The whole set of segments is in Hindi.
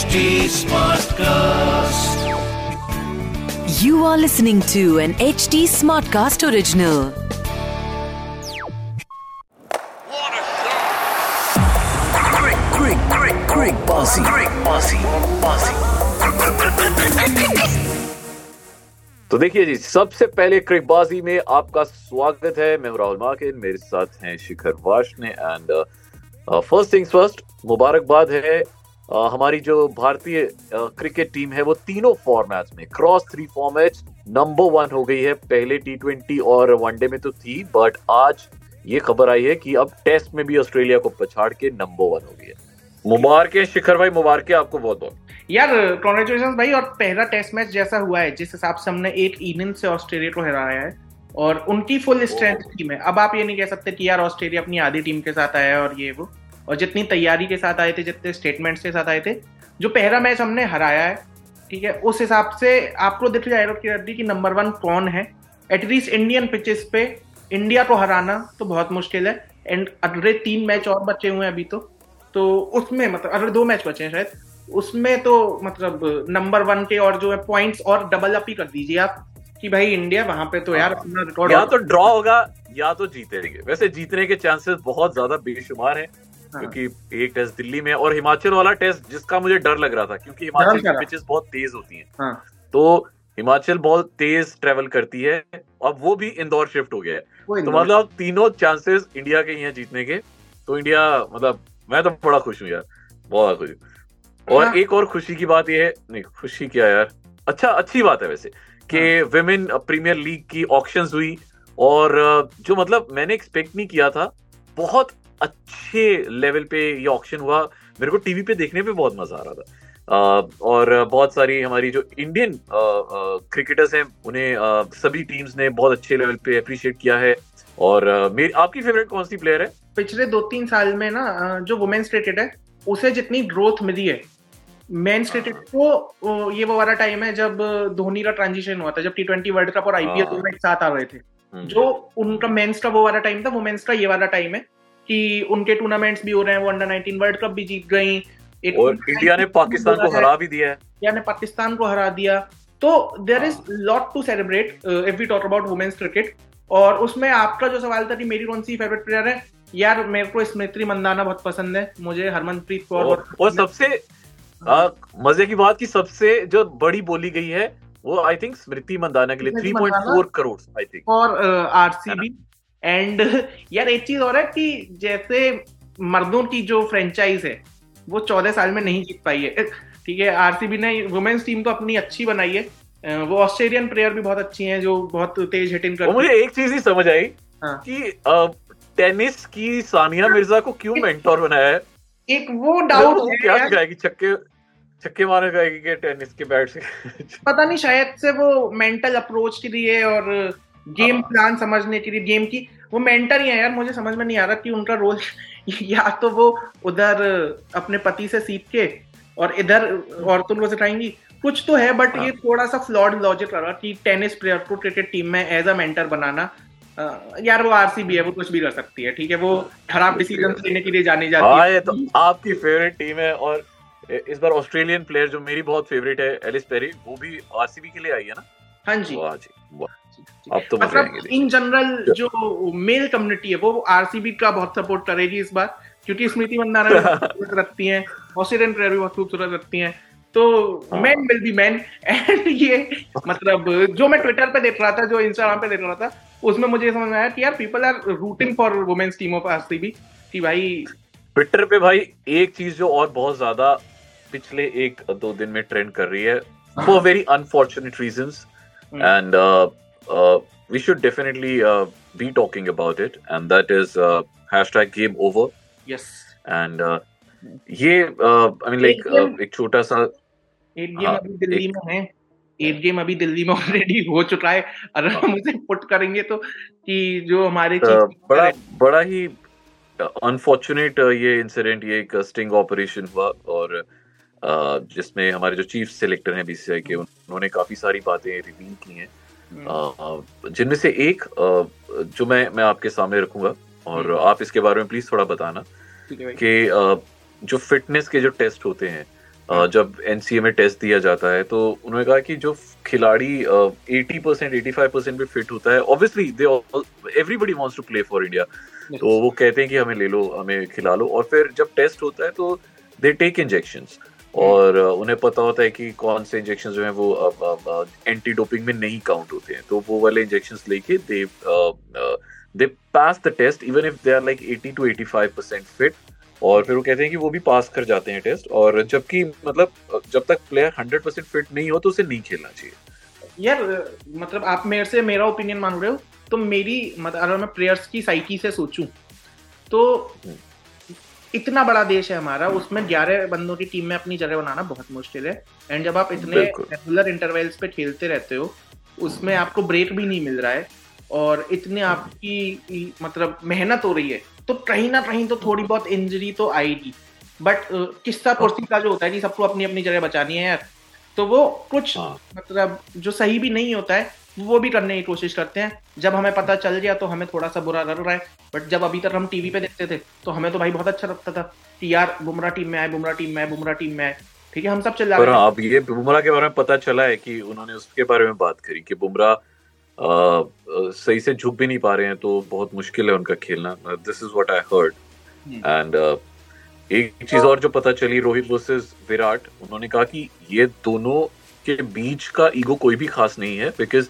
HD Smartcast. You are listening to an HD Smartcast original. What a shot! Quick, quick, quick, quick, bossy, quick, bossy, bossy. तो देखिए जी सबसे पहले क्रिकबाजी में आपका स्वागत है मैं राहुल मार्किन मेरे साथ हैं Shikhar Washne and first things first मुबारकबाद है uh, हमारी जो भारतीय क्रिकेट टीम है वो तीनों फॉर्मेट्स में cross three format number one हो गई है पहले टी ट्वेंटी और वनडे में तो थी बट आज ये खबर आई है कि अब टेस्ट में भी ऑस्ट्रेलिया को पछाड़ के नंबर वन हो गई है। मुबारक शिखर भाई मुबारक आपको बहुत बहुत। यार कॉन्ग्रेचुलेशन भाई और पहला टेस्ट मैच जैसा हुआ है जिस हिसाब से हमने एक इनिंग से ऑस्ट्रेलिया को हराया है और उनकी फुल स्ट्रेंथ टीम है। अब आप ये नहीं कह सकते कि यार ऑस्ट्रेलिया अपनी आधी टीम के साथ आया है और ये वो। और जितनी तैयारी के साथ आए थे जितने स्टेटमेंट्स के साथ आए थे जो पहला मैच हमने हराया है ठीक है उस हिसाब से आपको दिख जाएगा कि रेड्डी की नंबर वन कौन है? एटलीस्ट इंडियन पिचेस पे इंडिया को हराना तो बहुत मुश्किल है। एंड अगले तीन मैच और बचे हुए हैं अभी तो। तो उसमें मतलब अगले दो मैच बचे हैं शायद। उसमें तो मतलब नंबर वन के और जो है पॉइंट्स और डबल अप ही कर दीजिए आप कि भाई इंडिया वहाँ पे तो यार अपना रिकॉर्ड या तो ड्रॉ होगा या तो जीतेंगे। वैसे जीतने के चांसेस बहुत ज़्यादा बेशुमार हैं हाँ। क्योंकि एक टेस्ट दिल्ली में और हिमाचल वाला टेस्ट जिसका मुझे डर लग रहा था क्योंकि हिमाचल की। पिचेस बहुत तेज होती हैं। हाँ। तो हिमाचल बहुत तेज ट्रेवल करती है अब वो भी इंदौर शिफ्ट हो गया है। तो मतलब तीनों चांसेस इंडिया के ही हैं जीतने के। तो इंडिया मतलब मैं तो बड़ा खुश हूँ यार बहुत खुश हूँ। और हाँ। एक और खुशी की बात यह है नहीं खुशी क्या यार? अच्छा अच्छी बात है वैसे कि विमेन प्रीमियर लीग की ऑक्शंस हुई और जो मतलब मैंने एक्सपेक्ट नहीं किया था बहुत अच्छे लेवल पे ये ऑक्शन हुआ। मेरे को टीवी पे देखने पे बहुत मज़ा आ रहा था। और बहुत सारी हमारी जो इंडियन क्रिकेटर्स हैं उन्हें सभी टीम्स ने बहुत अच्छे लेवल पे अप्रिशिएट किया है। और मेरी आपकी फेवरेट कौन सी प्लेयर है? पिछले दो तीन साल में ना जो वुमेन्स क्रिकेट है उसे जितनी ग्रोथ मिली है मेंस क्रिकेट को ये वो वाला टाइम है जब धोनी का ट्रांजिशन हुआ था जब टी ट्वेंटी वर्ल्ड कप और आईपीएल हाँ। दोनों एक साथ आ रहे थे। हम्म। जो उनका मेंस का वो वाला टाइम था वुमेन्स का ये वाला टाइम है कि उनके टूर्नामेंट्स भी हो रहे हैं वो अंडर 19 वर्ल्ड कप भी जीत गई। और इंडिया ने पाकिस्तान को हरा भी दिया है। इंडिया ने पाकिस्तान को हरा दिया। तो there is lot to celebrate if we talk about women's cricket और उसमें आपका जो सवाल था कि मेरी कौन सी फेवरेट प्लेयर है यार मेरे को स्मृति मंदाना बहुत पसंद है। मुझे हरमनप्रीत कौर और, और सबसे अ, मज़े की बात की सबसे जो बड़ी बोली गई है वो आई थिंक स्मृति मंदाना के लिए स्मृति 3.4 मंदाना। करोड़ आई थिंक और आरसीबी एंड यार एक चीज़ और है कि जैसे मर्दों की जो फ्रेंचाइज है वो चौदह साल में नहीं जीत पाई है। ठीक है आरसीबी ने वुमेन्स टीम तो अपनी अच्छी बनाई है। वो ऑस्ट्रेलियन प्लेयर भी बहुत अच्छी हैं जो बहुत तेज हिटिंग करती मुझे एक चीज़ ही समझ आई हाँ। कि टेनिस की सानिया मिर्ज़ा को क्यों मेंटोर बनाया है? एक वो डाउट है क्या सिखाएगी छक्के छक्के का कि टेनिस के बैट से पता नहीं शायद से वो मेंटल अप्रोच के लिए और गेम। प्लान समझने के लिए गेम की वो मेंटर ही है यार मुझे समझ में नहीं आ रहा कि उनका रोल या तो वो उधर अपने पति से सीख के और इधर औरतों को सिखाएँगी। कुछ तो है बट। ये थोड़ा सा फ्लॉड लॉजिक लगा कि टेनिस प्लेयर को क्रिकेट टीम में एज अ मेंटर बनाना यार वो आरसीबी है वो कुछ भी कर सकती है ठीक है? वो खराब डिसीज़न लेने के लिए जानी जाती हाँ है। ये तो आपकी फेवरेट टीम है और इस बार ऑस्ट्रेलियन प्लेयर जो मेरी बहुत फेवरेट है एलिस पेरी वो भी आरसीबी के लिए आई है ना? हाँ जी। वाह जी वाह। अब तो मतलब इन जनरल जो मेल कम्युनिटी है वो आरसीबी का बहुत सपोर्ट करेगी इस बार क्योंकि स्मृति मंदाना रखती हैं ऑस्ट्रेलियन प्लेयर भी बहुत खूबसूरत रखती हैं। तो। Man will be man and ये मतलब जो मैं ट्विटर पे देख रहा था जो इंस्टाग्राम पे देख रहा था उसमें मुझे ये समझ में आया कि यार people are rooting for women's team of RCB कि भाई ट्विटर पे भाई एक चीज़ जो और बहुत ज़्यादा पिछले एक दो दिन में ट्रेंड कर रही है for very unfortunate reasons Hmm. Uh, uh, we should definitely uh, be talking about it. And that is uh, hashtag game over. Yes and uh, ये आई मीन लाइक एक game- एक छोटा सा एट गेम हाँ, अभी दिल्ली एक- में है। एट गेम अभी दिल्ली में ऑलरेडी हो चुका है। अगर हम उसे पुट करेंगे तो कि जो हमारे uh, बड़ा है, बड़ा ही अनफॉर्चुनेट ये इंसिडेंट ये एक स्टिंग ऑपरेशन हुआ। और uh, जिसमें हमारे जो चीफ सेलेक्टर हैं बीसीआई के उन्होंने काफ़ी सारी बातें रिवील की हैं। अ, जिनमें से एक जो मैं मैं आपके सामने रखूँगा और आप इसके बारे में प्लीज़ थोड़ा बताना है कि जो फिटनेस के जो टेस्ट होते हैं जब एनसीए में टेस्ट दिया जाता है तो उन्होंने कहा कि जो खिलाड़ी eighty percent eighty five percent भी फिट होता है obviously they everybody wants to play for India तो वो कहते हैं कि हमें ले लो हमें खिला लो और फिर जब टेस्ट होता है तो दे टेक इंजेक्शंस और उन्हें पता होता है कि कौन से इंजेक्शन जो हैं वो एंटी डोपिंग में नहीं काउंट होते हैं। तो वो वाले इंजेक्शंस लेके they they pass the test even if they are like 80 to 85 percent fit और फिर वो कहते हैं कि वो भी पास कर जाते हैं टेस्ट और जबकि मतलब जब तक प्लेयर 100 परसेंट फिट नहीं हो तो उसे नहीं खेलना चाहिए। यार मतलब आप मेरे से मेरा ओपिनियन मान रहे हो तो मेरी मतलब अगर मैं प्लेयर्स की साइकी से सोचूं तो इतना बड़ा देश है हमारा उसमें ग्यारह बंदों की टीम में अपनी जगह बनाना बहुत मुश्किल है। एंड जब आप इतने रेगुलर इंटरवल्स पे खेलते रहते हो उसमें आपको ब्रेक भी नहीं मिल रहा है। और इतने आपकी मतलब मेहनत हो रही है तो कहीं ना कहीं तो थोड़ी बहुत इंजरी तो आएगी। बट किस्सा कुर्सी का जो होता है कि सबको अपनी अपनी जगह बचानी है यार तो वो कुछ हाँ। मतलब जो सही भी नहीं होता है वो भी करने की कोशिश करते हैं। जब हमें पता चल गया तो हमें थोड़ा सा बुरा लग रहा है। बट जब अभी तक हम टीवी पे देखते थे तो हमें तो भाई बहुत अच्छा लगता था कि यार बुमराह टीम में आए बुमराह टीम में आए बुमराह टीम में आए। ठीक है हम सब चिल्ला रहे हाँ, अब ये बुमराह के बारे में पता चला है कि उन्होंने उसके बारे में बात करी कि बुमराह अ, सही से झुक भी नहीं पा रहे हैं तो बहुत मुश्किल है उनका खेलना। This is what I heard. And एक चीज़ और जो पता चली रोहित वर्सेस विराट उन्होंने कहा कि ये दोनों के बीच का ईगो कोई भी खास नहीं है because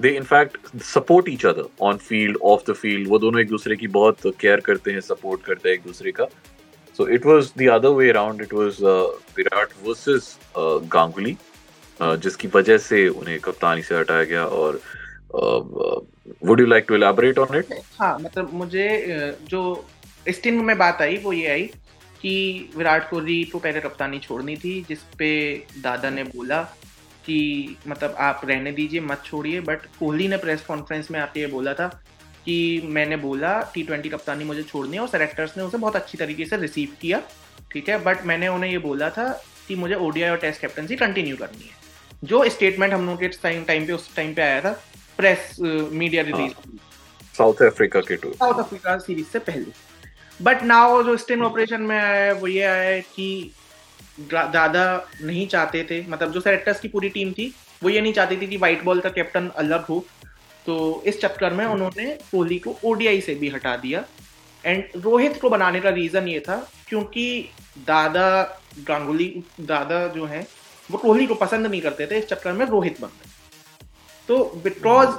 they in fact support each other on field off the field वो दोनों एक दूसरे की बहुत केयर करते हैं सपोर्ट करते हैं एक दूसरे का the other way around. It was uh, Virat versus uh, Ganguly, uh, जिसकी वजह से उन्हें कप्तानी से हटाया गया और would you like to elaborate on it? हाँ मतलब मुझे अ, जो स्टिंग में बात आई वो ये आई कि विराट कोहली को पहले कप्तानी छोड़नी थी जिसपे दादा ने बोला कि मतलब आप रहने दीजिए मत छोड़िए बट कोहली ने प्रेस कॉन्फ्रेंस में आके ये बोला था कि मैंने बोला टी ट्वेंटी कप्तानी मुझे छोड़नी है और सेलेक्टर्स ने उसे बहुत अच्छी तरीके से रिसीव किया ठीक है? बट मैंने उन्हें ये बोला था कि मुझे ओडीआई और टेस्ट कैप्टनसी कंटिन्यू करनी है। जो स्टेटमेंट हम लोग के टाइम टाइम पे उस टाइम पे आया था press media release South Africa के टूर साउथ अफ्रीका सीरीज़ से पहले। बट नाउ जो स्टिन ऑपरेशन में आया है वो ये आया है कि दादा नहीं चाहते थे। मतलब जो सेलेक्टर्स की पूरी टीम थी वो ये नहीं चाहती थी कि व्हाइट बॉल का कैप्टन अलग हो। तो इस चक्कर में उन्होंने कोहली को ओडीआई से भी हटा दिया। एंड रोहित को बनाने का रीजन ये था क्योंकि दादा गांगुली दादा जो है वो कोहली को पसंद नहीं करते थे। इस चक्कर में रोहित बन गए। तो बिकॉज़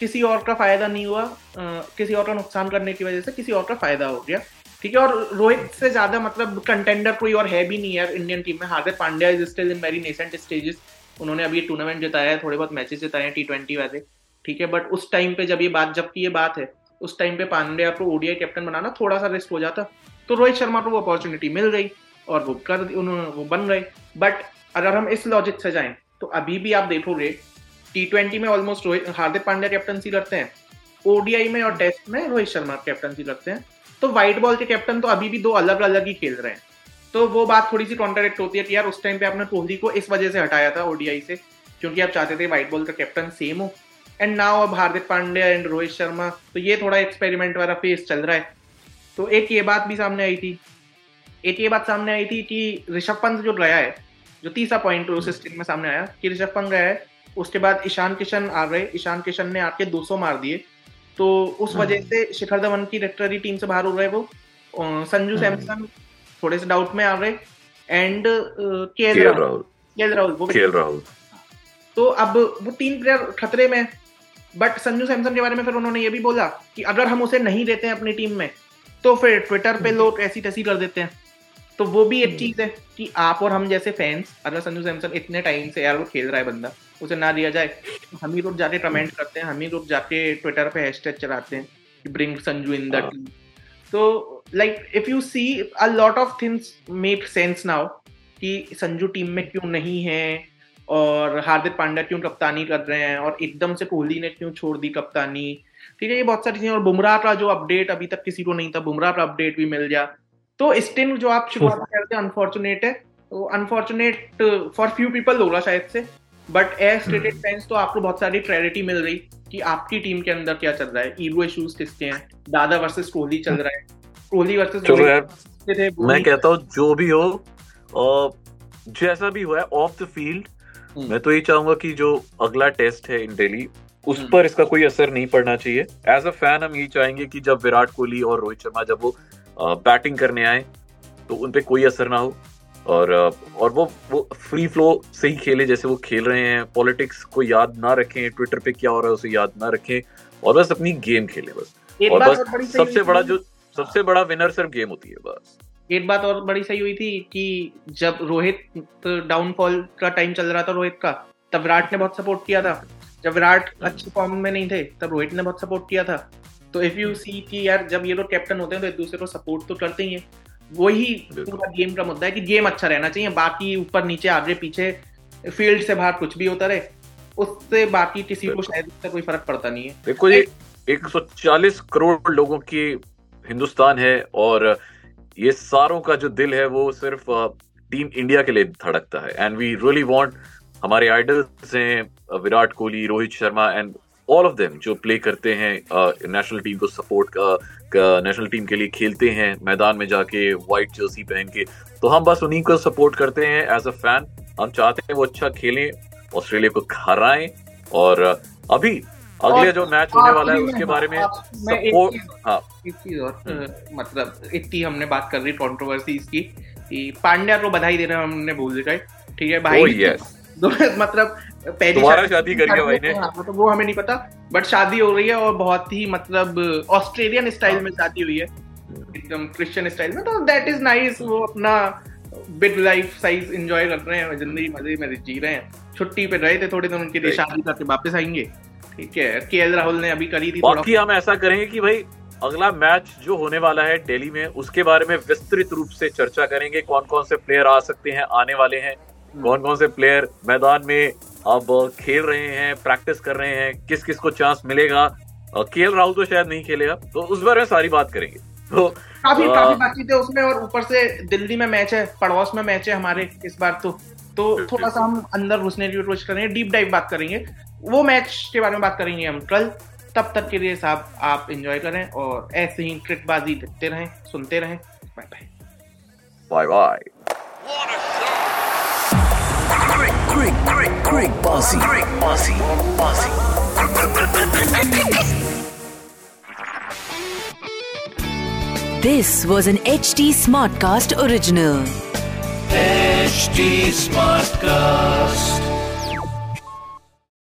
किसी और का फ़ायदा नहीं हुआ अ, किसी और का नुकसान करने की वजह से किसी और का फ़ायदा हो गया। ठीक है, और रोहित से ज़्यादा मतलब कंटेंडर कोई और है भी नहीं यार इंडियन टीम में। Hardik Pandya is still in very nascent stages उन्होंने अभी टूर्नामेंट जिताया है, थोड़े बहुत मैचेस जिताए हैं टी ट्वेंटी वाले ठीक है बट उस टाइम पे जब ये बात जबकि ये बात है, उस टाइम पे पांड्या को ओडीआई कैप्टन बनाना थोड़ा सा रिस्क हो जाता। तो रोहित शर्मा को वो अपॉर्चुनिटी मिल गई, और वो कर, उन्होंने, वो बन गए। बट अगर हम इस लॉजिक से जाएँ तो अभी भी आप देखोगे टी ट्वेंटी में ऑलमोस्ट रोहित, हार्दिक पांड्या कैप्टनसी करते हैं। ओडीआई में और टेस्ट में रोहित शर्मा कैप्टनसी करते हैं। तो व्हाइट बॉल के कैप्टन तो अभी भी दो अलग अलग ही खेल रहे हैं। तो वो बात थोड़ी सी कॉन्ट्राडिक्ट होती है कि यार उस टाइम पे आपने कोहली को इस वजह से हटाया था ओडीआई से, क्योंकि आप चाहते थे व्हाइट बॉल का कैप्टन सेम हो। एंड नाउ अब हार्दिक पांड्या एंड रोहित शर्मा तो ये थोड़ा एक्सपेरिमेंट वाला फेस चल रहा है। तो एक ये बात भी सामने आई थी। एक ये बात सामने आई थी कि ऋषभ पंत जो गया है, जो तीसरा पॉइंट उस स्टिंग में सामने आया, कि ऋषभ पंत गया है, उसके बाद ईशान किशन आ रहे ईशान किशन ने आके 200 मार दिए। तो उस वजह से शिखर धवन की रेक्टरी टीम से बाहर हो रहे वो। संजू सैमसन थोड़े से डाउट में आ गए। एंड के केएल राहुल। राहुल। वो केएल राहुल। तो अब वो तीन प्लेयर खतरे में बट संजू सैमसन के बारे में फिर उन्होंने ये भी बोला कि अगर हम उसे नहीं देते हैं अपनी टीम में तो फिर ट्विटर पे लोग ऐसी तैसी कर देते हैं। तो वो भी एक चीज़ है कि आप और हम जैसे फैंस अगर संजू सैमसन इतने टाइम से यार वो खेल रहा है बंदा। उसे ना दिया जाए। हम ही लोग जाके कमेंट करते हैं हम ही लोग जाके ट्विटर पे हैशटैग चलाते हैं कि bring Sanju in the. Team तो like if you see a lot of things make sense now कि संजू टीम में क्यों नहीं है और हार्दिक पांड्या क्यों कप्तानी कर रहे हैं और एकदम से कोहली ने क्यों छोड़ दी कप्तानी? ठीक है ये बहुत सारी चीज़ें और बुमराह का जो अपडेट अभी तक किसी को नहीं था बुमराह का अपडेट भी मिल गया। तो स्टिन जो आप शुरुआत कह रहे अनफॉर्चुनेट है तो अनफॉर्चुनेट फॉर फ्यू पीपल होगा शायद से बट एज स्टेटेड फैंस तो आपको बहुत सारी क्लैरिटी मिल रही कि आपकी टीम के अंदर क्या चल रहा है। ईगो इश्यूज़ किसके हैं? दादा वर्सेस कोहली चल रहा है। कोहली वर्सेस मैं कहता हूँ जो भी हो अ, जैसा भी हुआ है ऑफ़ द फ़ील्ड। मैं तो ये चाहूँगा कि जो अगला टेस्ट है इन दिल्ली उस हम्म। पर इसका कोई असर नहीं पड़ना चाहिए। एज अ फ़ैन हम ये चाहेंगे कि जब विराट कोहली और रोहित शर्मा जब वो बैटिंग करने आए तो उन पे कोई असर ना हो। और और वो वो फ्री फ्लो से ही खेले जैसे वो खेल रहे हैं। पॉलिटिक्स को याद ना रखें ट्विटर पे क्या हो रहा है उसे याद ना रखें। और बस अपनी गेम खेले बस। एक और बस सबसे बड़ा जो सबसे बड़ा विनर सिर्फ़ गेम होती है बस। एक बात और बड़ी सही हुई थी कि जब रोहित डाउनफॉल का टाइम चल रहा था रोहित का तब विराट ने बहुत सपोर्ट किया था। जब विराट अच्छे फॉर्म में नहीं थे तब रोहित ने बहुत सपोर्ट किया था। तो इफ़ यू सी कि यार जब ये लोग कैप्टन होते हैं तो एक दूसरे को सपोर्ट तो करते ही हैं। वही पूरा गेम का मुद्दा है कि गेम अच्छा रहना चाहिए बाकी ऊपर नीचे आगे पीछे फ़ील्ड से बाहर कुछ भी होता रहे उससे बाकी किसी को शायद उससे कोई फ़र्क पड़ता नहीं है। देखो ये 140 करोड़ लोगों की हिंदुस्तान है और ये सारों का जो दिल है वो सिर्फ़ टीम इंडिया के लिए धड़कता है। एंड वी रियली वांट हमारे आइडल्स हैं Virat Kohli Rohit Sharma and all of them जो प्ले करते हैं नेशनल टीम को सपोर्ट नेशनल टीम के लिए खेलते हैं मैदान में जाके व्हाइट जर्सी पहन के तो हम बस उन्हीं को सपोर्ट करते हैं एज अ फ़ैन हम चाहते हैं वो अच्छा खेलें ऑस्ट्रेलिया को हराएँ और अभी अगले जो मैच होने वाला है उसके बारे में सपोर्ट हाँ। और मतलब इतनी हमने बात कर रही कंट्रोवर्सीज की कि पांड्या को बधाई देना हमने भूल गए ठीक है भाई? Oh, yes. मतलब पहली दोबारा शादी करी है भाई ने। मतलब वो हमें नहीं पता बट शादी हो रही है और बहुत ही मतलब ऑस्ट्रेलियन स्टाइल में शादी हुई है। एकदम क्रिश्चियन स्टाइल में तो दैट इज़ नाइस वो अपना बिग लाइफ साइज़ एंजॉय कर रहे हैं ज़िंदगी मज़े में जी रहे हैं। छुट्टी पे रहे थे थोड़े दिन उनकी Right. शादी करके वापस आएँगे। ठीक है के एल राहुल ने अभी करी थी बाकी हम ऐसा करेंगे कि भाई अगला मैच जो होने वाला है दिल्ली में उसके बारे में विस्तृत रूप से चर्चा करेंगे कौन कौन से प्लेयर आ सकते हैं आने वाले हैं कौन कौन से प्लेयर मैदान में अब खेल रहे हैं प्रैक्टिस कर रहे हैं किस किस को चांस मिलेगा? के राहुल तो शायद नहीं खेलेगा तो उस बारे में सारी बात करेंगे। तो काफ़ी आ, काफ़ी बातचीत है उसमें और ऊपर से दिल्ली में मैच है पड़ोस में मैच है हमारे इस बार तो। तो थोड़ा सा हम अंदर घुसने की कोशिश करेंगे डीप डाइव बात करेंगे। वो मैच के बारे में बात करेंगे हम कल। तब तक के लिए साहब आप एंजॉय करें और ऐसे ही ट्रिकबाजी देखते रहें सुनते रहें। Bye bye bye bye Bossy. Bossy. Bossy. This was an HD Smartcast original. HD Smartcast.